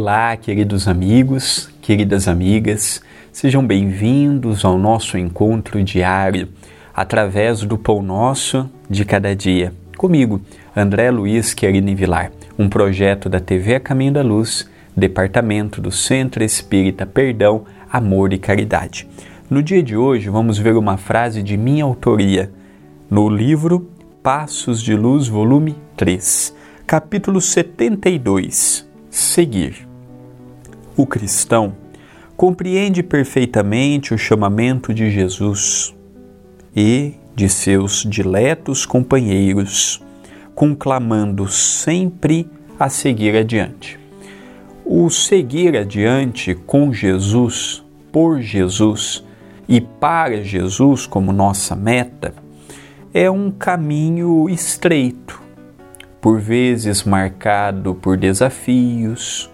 Olá, queridos amigos, queridas amigas, sejam bem-vindos ao nosso encontro diário através do Pão Nosso de Cada Dia. Comigo, André Luiz Querini Vilar, um projeto da TV A Caminho da Luz, departamento do Centro Espírita Perdão, Amor e Caridade. No dia de hoje, vamos ver uma frase de minha autoria no livro Passos de Luz, volume 3, capítulo 72 seguir. O cristão compreende perfeitamente o chamamento de Jesus e de seus diletos companheiros, conclamando sempre a seguir adiante. O seguir adiante com Jesus, por Jesus e para Jesus como nossa meta é um caminho estreito por vezes marcado por desafios,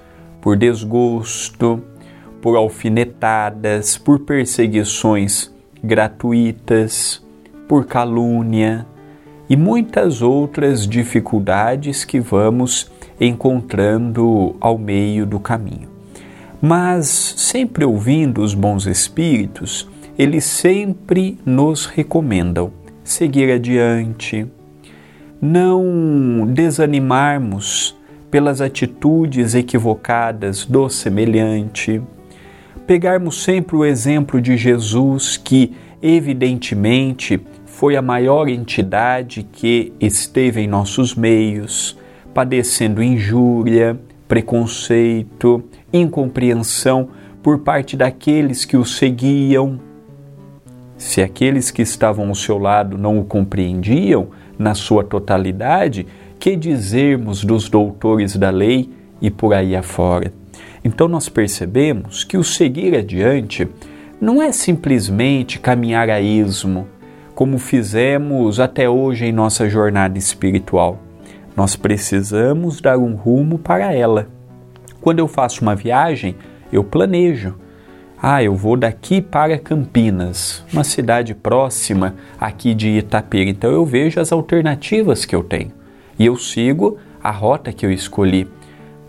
por desgosto, por alfinetadas, por perseguições gratuitas, por calúnia e muitas outras dificuldades que vamos encontrando ao meio do caminho. Mas, sempre ouvindo os bons espíritos, eles sempre nos recomendam seguir adiante, não desanimarmos pelas atitudes equivocadas do semelhante, pegarmos sempre o exemplo de Jesus, que evidentemente foi a maior entidade que esteve em nossos meios, padecendo injúria, preconceito, incompreensão por parte daqueles que o seguiam. Se aqueles que estavam ao seu lado não o compreendiam, na sua totalidade, que dizermos dos doutores da lei e por aí afora. Então nós percebemos que o seguir adiante não é simplesmente caminhar a ismo, como fizemos até hoje em nossa jornada espiritual. Nós precisamos dar um rumo para ela. Quando eu faço uma viagem, eu planejo, ah, eu vou daqui para Campinas, uma cidade próxima aqui de Itapira. Então eu vejo as alternativas que eu tenho e eu sigo a rota que eu escolhi.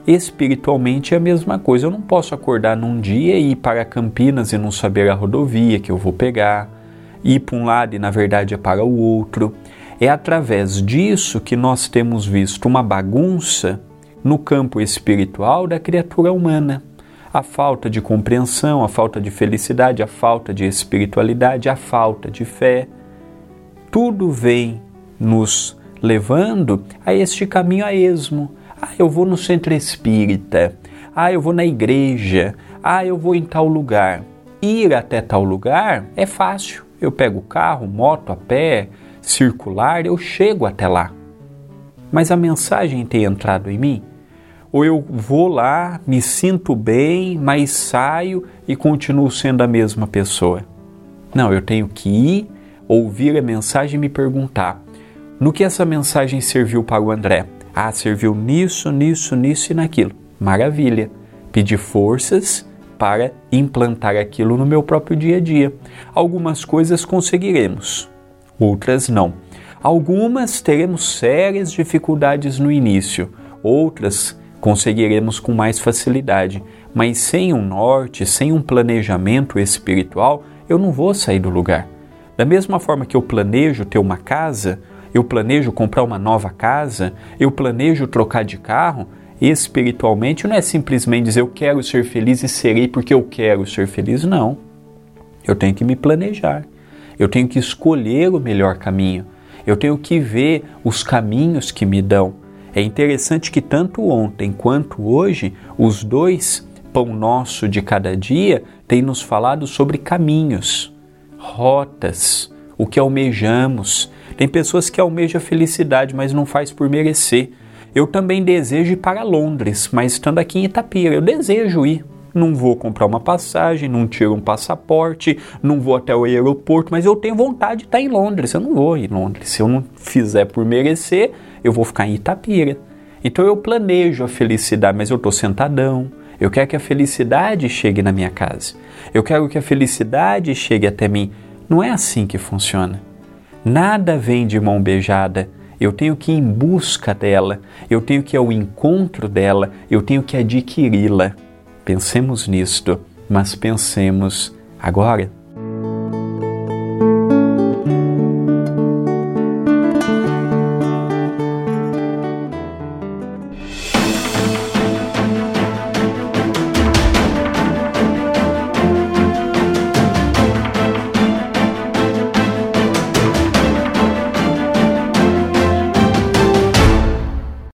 Espiritualmente é a mesma coisa. Eu não posso acordar num dia e ir para Campinas e não saber a rodovia que eu vou pegar, ir para um lado e na verdade é para o outro. É através disso que nós temos visto uma bagunça no campo espiritual da criatura humana a falta de compreensão, a falta de felicidade, a falta de espiritualidade, a falta de fé. Tudo vem nos levando a este caminho a esmo. Ah, eu vou no centro espírita. Ah, eu vou na igreja. Ah, eu vou em tal lugar. Ir até tal lugar é fácil. Eu pego o carro, moto, a pé, circular, eu chego até lá. Mas a mensagem tem entrado em mim? Ou eu vou lá, me sinto bem, mas saio e continuo sendo a mesma pessoa? Não, eu tenho que ir, ouvir a mensagem e me perguntar: no que essa mensagem serviu para o André? Ah, serviu nisso, nisso, nisso e naquilo. Maravilha! Pedir forças para implantar aquilo no meu próprio dia a dia. Algumas coisas conseguiremos, outras não. Algumas teremos sérias dificuldades no início, outras conseguiremos com mais facilidade. Mas sem um norte, sem um planejamento espiritual, eu não vou sair do lugar. Da mesma forma que eu planejo ter uma casa, eu planejo comprar uma nova casa, eu planejo trocar de carro, espiritualmente não é simplesmente dizer eu quero ser feliz e serei porque eu quero ser feliz, não. Eu tenho que me planejar. Eu tenho que escolher o melhor caminho. Eu tenho que ver os caminhos que me dão. É interessante que tanto ontem quanto hoje, os dois pão nosso de cada dia têm nos falado sobre caminhos, rotas, o que almejamos. Tem pessoas que almejam a felicidade, mas não faz por merecer. Eu também desejo ir para Londres, mas estando aqui em Itapira, eu desejo ir. Não vou comprar uma passagem, não tiro um passaporte, não vou até o aeroporto, mas eu tenho vontade de estar em Londres. Eu não vou em Londres. Se eu não fizer por merecer, eu vou ficar em Itapira. Então eu planejo a felicidade, mas eu estou sentadão. Eu quero que a felicidade chegue na minha casa. Eu quero que a felicidade chegue até mim. Não é assim que funciona. Nada vem de mão beijada. eu tenho que ir em busca dela, eu tenho que ir ao encontro dela, eu tenho que adquiri-la. Pensemos nisto, mas pensemos agora.